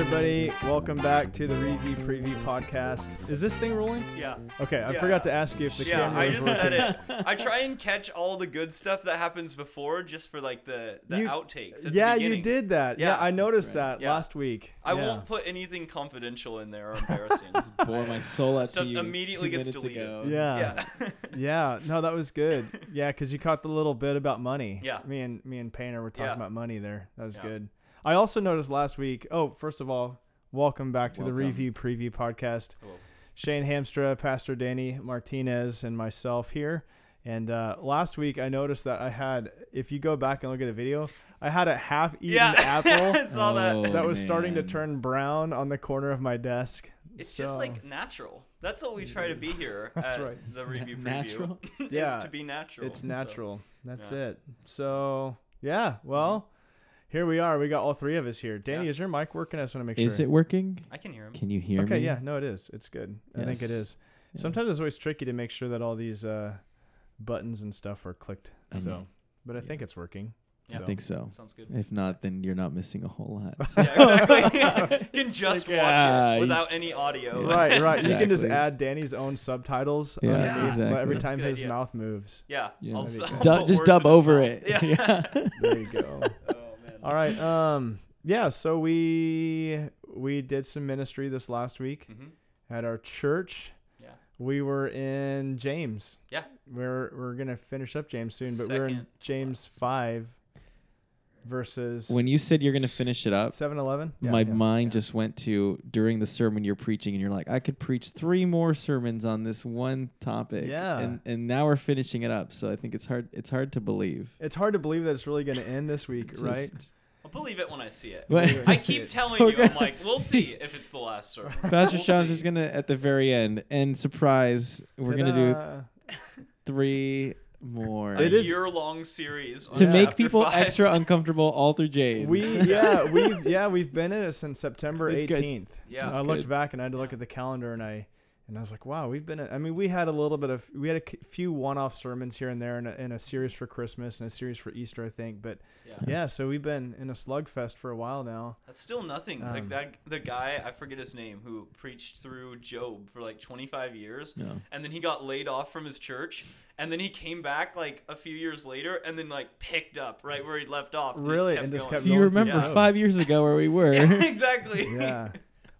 everybody. Welcome back to the Review Preview podcast. Is this thing rolling? Yeah. Okay, I Yeah. forgot to ask you if the Yeah, camera I was just working. said it. I try and catch all the good stuff that happens before just for like the, the You- outtakes. At Yeah, the you beginning. did that. Yeah, Yeah, I noticed right. that Yeah. last week. I Yeah. won't put anything confidential in there or embarrassing. Bore my soul out to Stuff you immediately two gets minutes deleted. ago. Yeah. yeah. Yeah, no, that was good. Yeah, because you caught the little bit about money. Yeah. Me and me and Painter were talking Yeah. about money there. That was Yeah. good. I also noticed last week. Oh, first of all, welcome back to the Review Preview podcast. Hello. Shane Hamstra, Pastor Danny Martinez, and myself here. And uh, last week, I noticed that I had, if you go back and look at the video, I had a half-eaten Yeah. I apple saw that. Oh, that was starting to turn brown on the corner of my desk. It's just like natural. That's what we try to be here That's at right. the review preview. natural? is Yeah. to be natural. It's So, natural. That's yeah. it. So yeah, well, here we are. We got all three of us here. Danny, Yeah. is your mic working? I just want to make sure Is sure. it working? I can hear him. Can you hear me? okay, yeah, no, it is. It's good. I think it Yes. is. Yeah. Sometimes it's always tricky to make sure that all these uh, buttons and stuff are clicked. I so, know. but I think it's working. Yeah. I think so. Sounds good. If not, then you're not missing a whole lot. yeah, exactly. you can just Like, watch yeah, it without any audio. Right, right. You can just Exactly. add Danny's own subtitles Yeah, underneath but exactly. every That's a time good his idea. mouth moves. Yeah. Yeah. I'll, That'd be s- good. I'll Du- put just words dub in his over mouth. it. Yeah. There you go. Man. All right. Um. Yeah. So we we did some ministry this last week hmm at our church. Yeah. We were in James. Yeah. We're we're gonna finish up James soon, but we're in James last. five verses when you said you're gonna finish it up, seven eleven. my mind just went to during the sermon you're preaching, and you're like, I could preach three more sermons on this one topic. Yeah. And and now we're finishing it up, so I think it's hard. It's hard to believe. It's hard to believe that it's really gonna end this week, Just- right? I'll believe it when I see it. What- I keep it. telling oh, you, I'm like, we'll see if it's the last sermon. Pastor We'll Challenge see. is gonna at the very end, and surprise, we're gonna do three more. a It is- year-long series to on make people five. extra uncomfortable all through James. We yeah we've yeah we've been in it since September That's good. eighteenth. Yeah. I That's looked good. back and I had to look at the calendar and I and I was like, wow, we've been. I mean, we had a little bit of we had a few one-off sermons here and there, and a, and a series for Christmas and a series for Easter, I think. But Yeah. yeah, so we've been in a slugfest for a while now. That's still nothing. Um, like that, the guy I forget his name who preached through Job for like 25 years, No. and then he got laid off from his church, and then he came back like a few years later, and then like picked up right where he left off. and Really? kept And just going. kept You remember Yeah. five years ago where we were? Yeah, exactly. Yeah.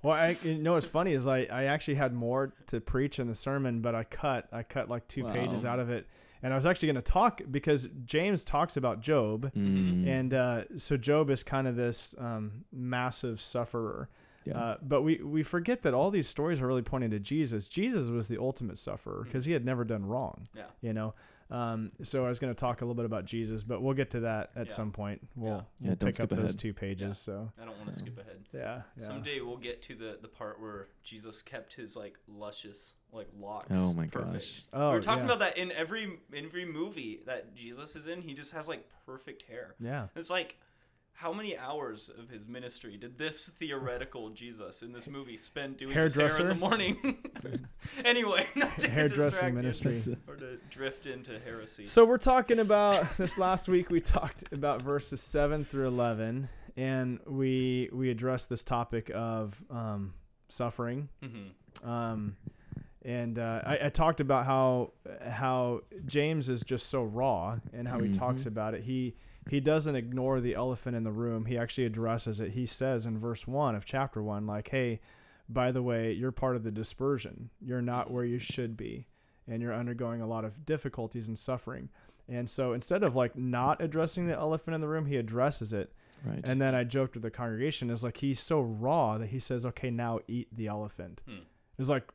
Well, I you know what's funny is I, I actually had more to preach in the sermon, but I cut I cut like two pages out of it, and I was actually going to talk because James talks about Job, Mm. and uh, so Job is kind of this um, massive sufferer. Yeah. Uh, but we, we forget that all these stories are really pointing to Jesus. Jesus was the ultimate sufferer because he had never done wrong. Yeah. You know. Um, so I was going to talk a little bit about Jesus, but we'll get to that at Yeah. some point. We'll, Yeah. Yeah, we'll don't pick up skip those two pages. Yeah. So I don't want to Yeah. skip ahead. yeah, yeah. Someday we'll get to the the part where Jesus kept his like luscious like locks. Oh my perfect. gosh. Oh, we are talking yeah. about that in every in every movie that Jesus is in. He just has like perfect hair. Yeah. It's like, how many hours of his ministry did this theoretical Jesus in this movie spend doing his hair in the morning? anyway, not to get Hairdressing distracted ministry. Or to drift into heresy. So we're talking about this last week. We talked about verses seven through eleven, and we we addressed this topic of um, suffering. hmm Um, and uh, I, I talked about how how James is just so raw and how he talks Mhm. about it. He he doesn't ignore the elephant in the room. He actually addresses it. He says in verse one of chapter one, like, "Hey, by the way, you're part of the dispersion. You're not where you should be, and you're undergoing a lot of difficulties and suffering." And so instead of like not addressing the elephant in the room, he addresses it. Right. And then I joked with the congregation is like he's so raw that he says, "Okay, now eat the elephant." Hmm. It's like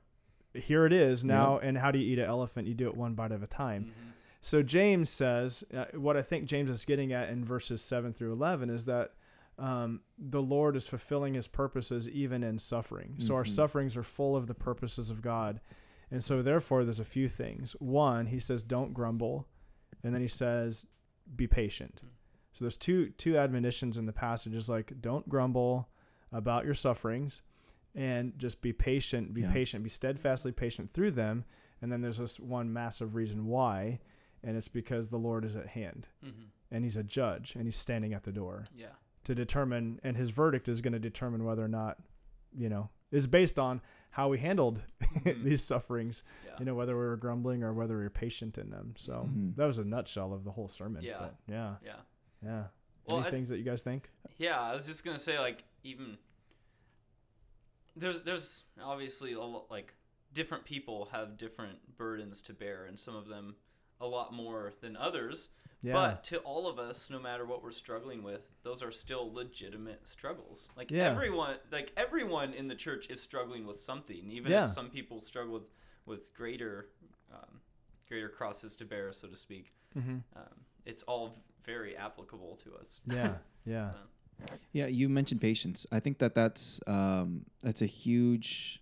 here it is now, and how do you eat an elephant? You do it one bite at a time. Mhm. So James says uh, what I think James is getting at in verses seven through eleven is that um, the Lord is fulfilling His purposes even in suffering. So our Mhm. sufferings are full of the purposes of God, and so therefore there's a few things. One, He says, "Don't grumble," and then He says, "Be patient." So there's two two admonitions in the passage. Is like, don't grumble about your sufferings, and just be patient. Be Yeah. patient. Be steadfastly patient through them. And then there's this one massive reason why, and it's because the Lord is at hand Mhm. and He's a judge and He's standing at the door Yeah. to determine, and his verdict is going to determine whether or not, you know, is based on how we handled Mhm. these sufferings. Yeah. You know, whether we were grumbling or whether we were patient in them. So Mhm. that was a nutshell of the whole sermon. Yeah. but yeah, yeah. yeah. Well, Any I- things that you guys think? Yeah, I was just gonna say like even there's there's obviously a lot like different people have different burdens to bear, and some of them a lot more than others. Yeah. But to all of us, no matter what we're struggling with, those are still legitimate struggles. Like Yeah. everyone, like everyone in the church is struggling with something. Even Yeah. if some people struggle with with greater um, greater crosses to bear, so to speak. mm-hmm. Um, it's all very applicable to us. Yeah. Yeah. Yeah, you mentioned patience. I think that that's um, that's a huge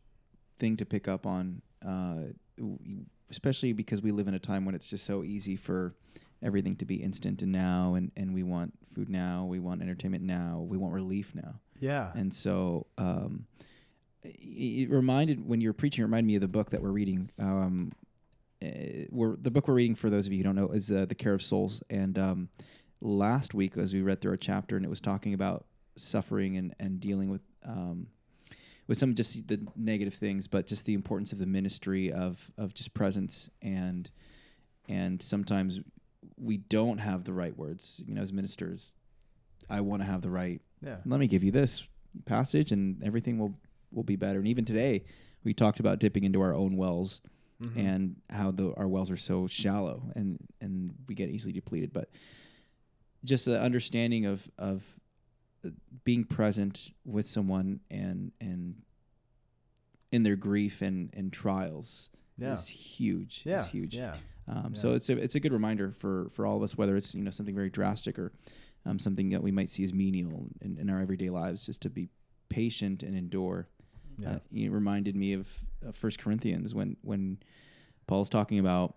thing to pick up on, uh, w- especially because we live in a time when it's just so easy for everything to be instant and now, and, and we want food now, we want entertainment now, we want relief now, Yeah. and so um, it, reminded when you were preaching, it reminded me of the book that we're reading. Um, uh, we're the book we're reading for those of you who don't know is uh, the Care of Souls, and um, last week as we read through a chapter and it was talking about suffering and, and dealing with um, with some just the negative things, but just the importance of the ministry of of just presence and and sometimes we don't have the right words. You know, as ministers, I want to have the right. yeah. Let me give you this passage, and everything will will be better. And even today, we talked about dipping into our own wells Mhm. and how the our wells are so shallow and and we get easily depleted but just the understanding of of being present with someone and and in their grief and and trials yeah. is huge yeah. is huge Yeah. um, Yeah. so it's a it's a good reminder for for all of us whether it's you know something very drastic or um, something that we might see as menial in, in our everyday lives just to be patient and endure Yeah. uh, it reminded me of uh, First Corinthians when when Paul's talking about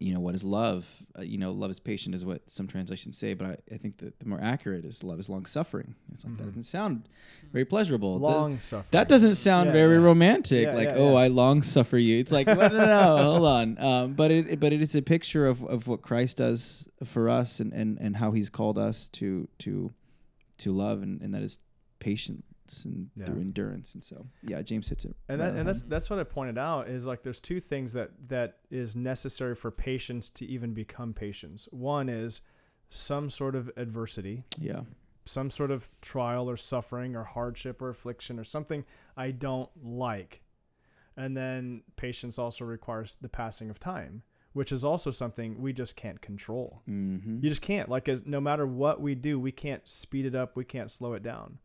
you know what is love. Uh, you know, love is patient is what some translations say, but I, I think that the more accurate is love is long suffering. It's like that Mhm. doesn't sound very pleasurable. Long suffering. that doesn't sound Yeah, very yeah. romantic. Yeah, like, oh. I long suffer you. It's like, well, no, no, no, hold on. Um, but it, but it is a picture of, of what Christ does for us and, and, and how He's called us to to to love, and, and that is patience and Yeah. through endurance. And so, yeah, James hits it. and that, and that's that's what I pointed out is like there's two things that that is necessary for patience to even become patience. One is some sort of adversity, yeah, some sort of trial or suffering or hardship or affliction or something I don't like. And then patience also requires the passing of time, which is also something we just can't control. mm-hmm. You just can't. Like, as no matter what we do, we can't speed it up. We can't slow it down,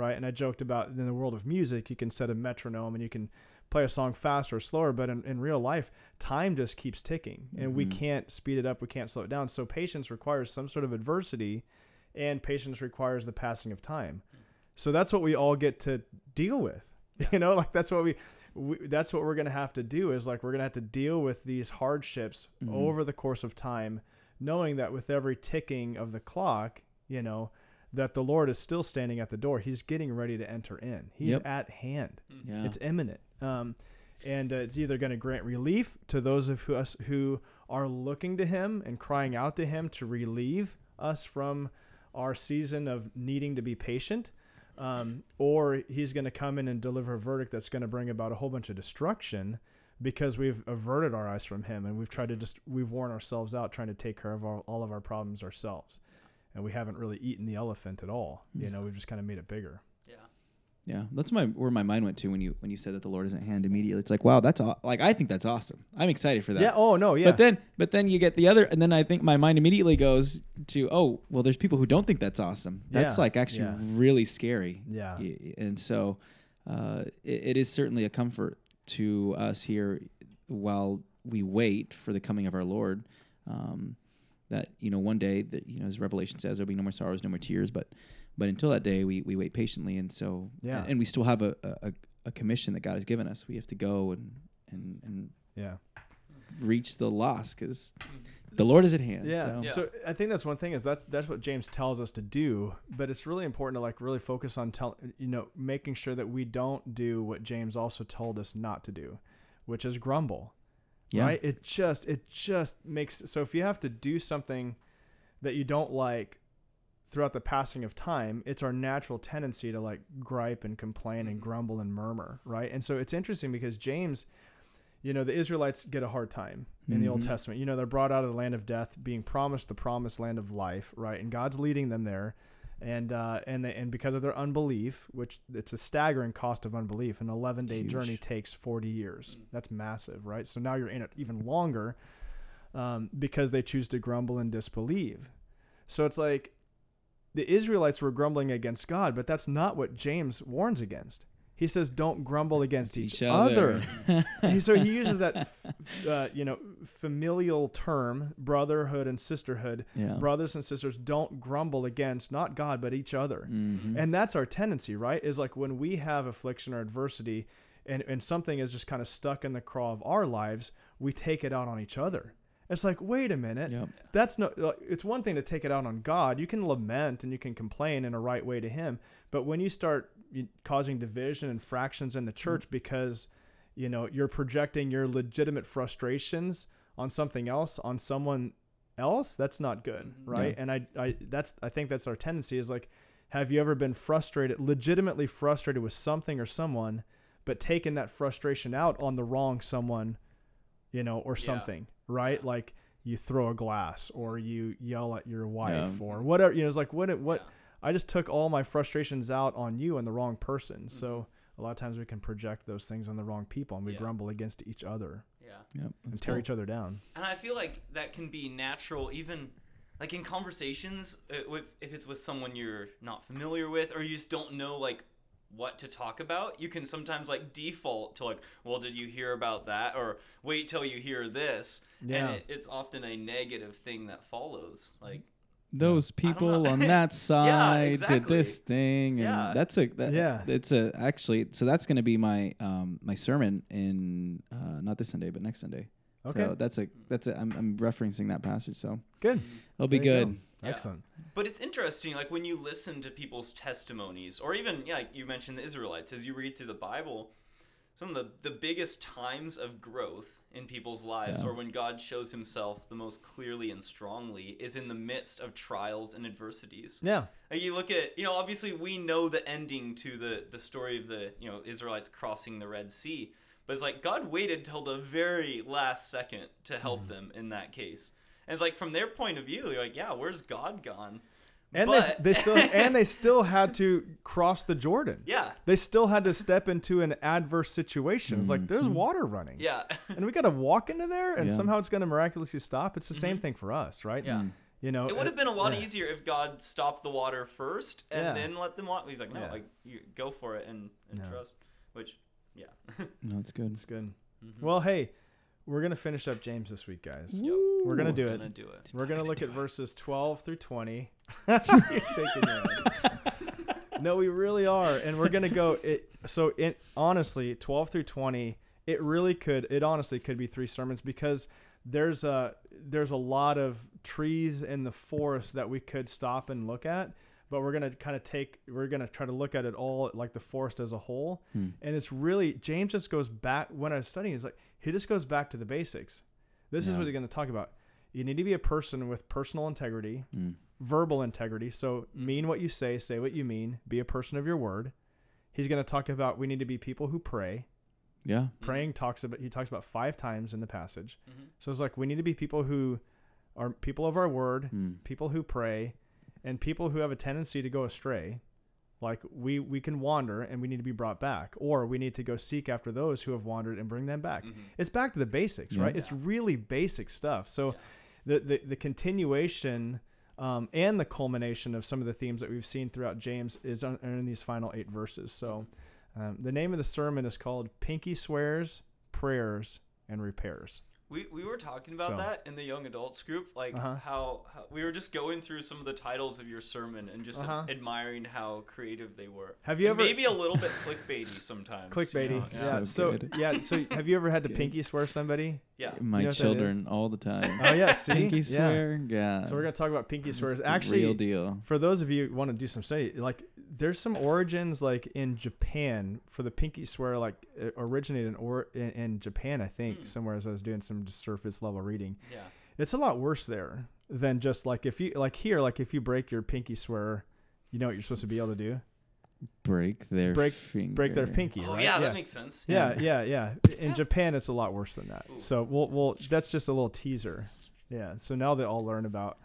right? And I joked about in the world of music, you can set a metronome and you can play a song faster or slower, but in, in real life, time just keeps ticking, and we Mhm. can't speed it up. We can't slow it down. So patience requires some sort of adversity, and patience requires the passing of time. So that's what we all get to deal with. You know, like that's what we. We, that's what we're gonna have to do is like we're gonna have to deal with these hardships Mhm. over the course of time knowing that with every ticking of the clock, you know, that the Lord is still standing at the door. He's getting ready to enter in. He's Yep. at hand. yeah, It's imminent. Um, and uh, it's either going to grant relief to those of who- us who are looking to Him and crying out to Him to relieve us from our season of needing to be patient, um, or He's going to come in and deliver a verdict that's going to bring about a whole bunch of destruction because we've averted our eyes from Him and we've tried to just we've worn ourselves out trying to take care of our, all of our problems ourselves, and we haven't really eaten the elephant at all. You Yeah. know, we've just kind of made it bigger. Yeah. yeah. That's my where my mind went to when you when you said that the Lord is at hand immediately. It's like, wow, that's aw- like I think that's awesome. I'm excited for that. Yeah. Oh no. Yeah. But then, but then you get the other, and then I think my mind immediately goes to, oh, well, there's people who don't think that's awesome. That's Yeah, like actually yeah. really scary. yeah. And so, uh, it, it is certainly a comfort to us here while we wait for the coming of our Lord. Um, that you know, one day that you know, as Revelation says, there'll be no more sorrows, no more tears. But, but until that day, we we wait patiently, and so Yeah. and we still have a, a a commission that God has given us. We have to go and and and Yeah. reach the lost because mm-hmm. the Lord is at hand. Yeah. so. Yeah. So I think that's one thing is that's that's what James tells us to do, but it's really important to like really focus on tell you know making sure that we don't do what James also told us not to do, which is grumble. Yeah. Right? It just it just makes so if you have to do something that you don't like throughout the passing of time, it's our natural tendency to like gripe and complain and Mhm. grumble and murmur, right? And so it's interesting because James, you know, the Israelites get a hard time in the Old Mhm. Testament. You know, they're brought out of the land of death, being promised the promised land of life, right? And God's leading them there. And uh, and they, and because of their unbelief, which it's a staggering cost of unbelief, an 11 day Huge. journey takes 40 years. That's massive, right? So now you're in it even longer um, because they choose to grumble and disbelieve. So it's like the Israelites were grumbling against God, but that's not what James warns against. He says, "Don't grumble against each, other." He- so he uses that, f- uh, you know, familial term, brotherhood and sisterhood. yeah. Brothers and sisters, don't grumble against not God but each other. Mhm. And that's our tendency, right? Is like when we have affliction or adversity and, and something is just kind of stuck in the craw of our lives, we take it out on each other. It's like, wait a minute. Yep. That's no, it's one thing to take it out on God. You can lament and you can complain in a right way to Him. But when you start causing division and fractions in the church because, you know, you're projecting your legitimate frustrations on something else, on someone else, that's not good, Mhm. right? Yeah. And I, I, that's, I think that's our tendency is like, have you ever been frustrated, legitimately frustrated with something or someone, but taken that frustration out on the wrong someone, you know, or something, right? Like you throw a glass or you yell at your wife Yeah. or whatever. You know, it's like what, it- what Yeah. I just took all my frustrations out on you and the wrong person. So a lot of times we can project those things on the wrong people and we Yeah. grumble against each other Yeah. Yep. and tear cool. each other down. And I feel like that can be natural, even like in conversations uh, with if it's with someone you're not familiar with, or you just don't know like what to talk about. You can sometimes like default to like, well, did you hear about that, or wait till you hear this, Yeah. and it, it's often a negative thing that follows. Like, those people on that side did exactly. this thing and Yeah. that's a that, Yeah. it's a actually so that's going to be my um my sermon in uh not this sunday but next sunday Okay. so that's a that's a I'm, I'm referencing that passage so Good. it'll be There good go. Yeah. Excellent. But it's interesting, like when you listen to people's testimonies, or even, yeah, like you mentioned the Israelites, as you read through the Bible, some of the, the biggest times of growth in people's lives, Yeah. or when God shows himself the most clearly and strongly, is in the midst of trials and adversities. Yeah. Like you look at, you know, obviously we know the ending to the, the story of the, you know, Israelites crossing the Red Sea. But it's like God waited till the very last second to help Mm-hmm. them in that case. And it's like from their point of view, you're like, yeah, where's God gone? And But- they, they still and they still had to cross the Jordan. yeah, They still had to step into an adverse situation. It's like there's Mhm. water running. yeah, And we got to walk into there and Yeah. somehow it's going to miraculously stop. It's the same Mhm. thing for us, right? yeah. You know, It would have been a lot yeah. easier if God stopped the water first and Yeah. then let them walk. He's like, no, Yeah. like you go for it and, and No. trust. Which, yeah. no it's good It's good. Mhm. Well, hey, we're going to finish up James this week, guys. Yep. We're going to do We're it. gonna do it. We're going to gonna look at it. verses 12 through 20. You're shaking your head. no, we really are. And we're going to go it so it honestly, 12 through 20, it really could it honestly could be three sermons because there's a there's a lot of trees in the forest that we could stop and look at, but we're going to kind of take we're going to try to look at it all like the forest as a whole. Hmm. And it's really James just goes back when I was studying, he's like he just goes back to the basics. This is what he's going to talk about. You need to be a person with personal integrity, Mm. verbal integrity. So Mm. mean what you say, say what you mean, be a person of your word. He's going to talk about we need to be people who pray. yeah Praying talks about he talks about five times in the passage. Mhm. So it's like we need to be people who are people of our word, Mm. people who pray, and people who have a tendency to go astray. Like we we can wander and we need to be brought back, or we need to go seek after those who have wandered and bring them back. Mhm. It's back to the basics, Yeah. right? It's really basic stuff. So Yeah. the the, the continuation um, and the culmination of some of the themes that we've seen throughout James is on, in these final eight verses. So um, the name of the sermon is called Pinky Swears, Prayers, and Repairs. We, we were talking about So- that in the young adults group, like Uh-huh. how, how we were just going through some of the titles of your sermon and just Uh-huh. admiring how creative they were. Have you And ever maybe a little bit clickbaity sometimes. you clickbaity? know, yeah. So So yeah. So have you ever had to pinky swear somebody? yeah. my You know children all the time Oh yeah. See. pinky swear yeah So we're gonna talk about pinky It's swears. Actually, real deal for those of you who want to do some study, like there's some origins like in Japan for the pinky swear, like it originated in or in, in Japan, I think, Hmm. somewhere as I was doing some surface level reading. Yeah. It's a lot worse there. than just like if you like here like if you break your pinky swear, you know what you're supposed to be able to do? break their Break- finger. Break their pinky, Oh right? yeah, yeah. that makes sense. yeah, Yeah. yeah, yeah. In Japan, it's a lot worse than that. Ooh. So we'll, we'll that's just a little teaser. Yeah. So now they all learn about.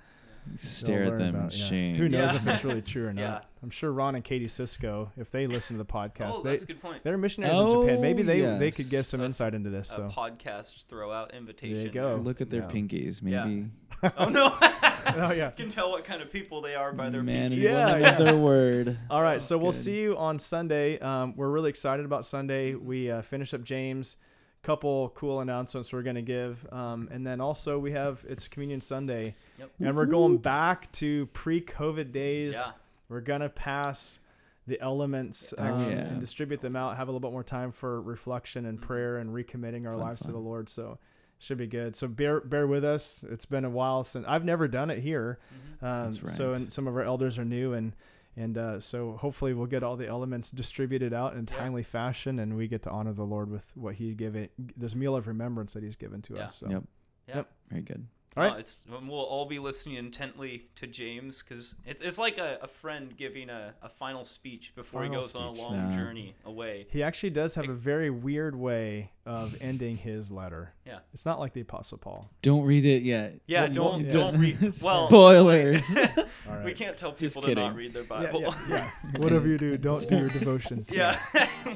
They'll Stare at them about- yeah. shame. Who knows Yeah. if it's really true or not? Yeah. I'm sure Ron and Katie Cisco, if they listen to the podcast, Oh, they that's a good point. they're missionaries in Japan. Maybe Oh, they they could yes. give some A- insight into this. A So podcast throw-out invitation. go. Look at their Yeah. pinkies. Yeah. Maybe. Oh no! oh yeah. You can tell what kind of people they are by their Man pinkies. Yeah, yeah. another word. All right, That's so we'll good. see you on Sunday. Um, we're really excited about Sunday. We uh, finish up James. Couple cool announcements we're gonna give, um, and then also we have it's Communion Sunday, Yep. and we're going back to pre-COVID days. Yeah. We're gonna pass the elements um, yeah. and distribute them out. Have a little bit more time for reflection and Mhm. prayer and recommitting our Fun, lives to the Lord. So should be good. So bear bear with us. It's been a while since I've never done it here. Mhm. Um, That's So right. and some of our elders are new, and and uh, so hopefully we'll get all the elements distributed out in Yeah. timely fashion, and we get to honor the Lord with what He give it this meal of remembrance that He's given to Yeah. us. So. Yep. Yeah. Yep. Very good. All No, right. Uh, it's we'll all be listening intently to James because it's it's like a, a friend giving a, a final speech before Final he goes on a long Yeah. journey away. He actually does have a very weird way of ending his letter. Yeah. It's not like the Apostle Paul. Don't read it yet. Yeah, Well, don't yeah. don't read. Well, Spoilers. All right. we can't tell Just people to not kidding. read their Bible. yeah, yeah. Whatever you do, don't do your devotions. Yeah.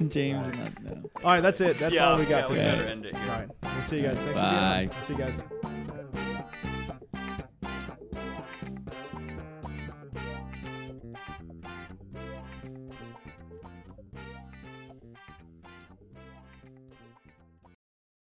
James and that. No. All right, that's it. That's yeah, all we got yeah, we today. better end it here. All right. We'll see you guys. Thanks Bye. for being on. See you guys.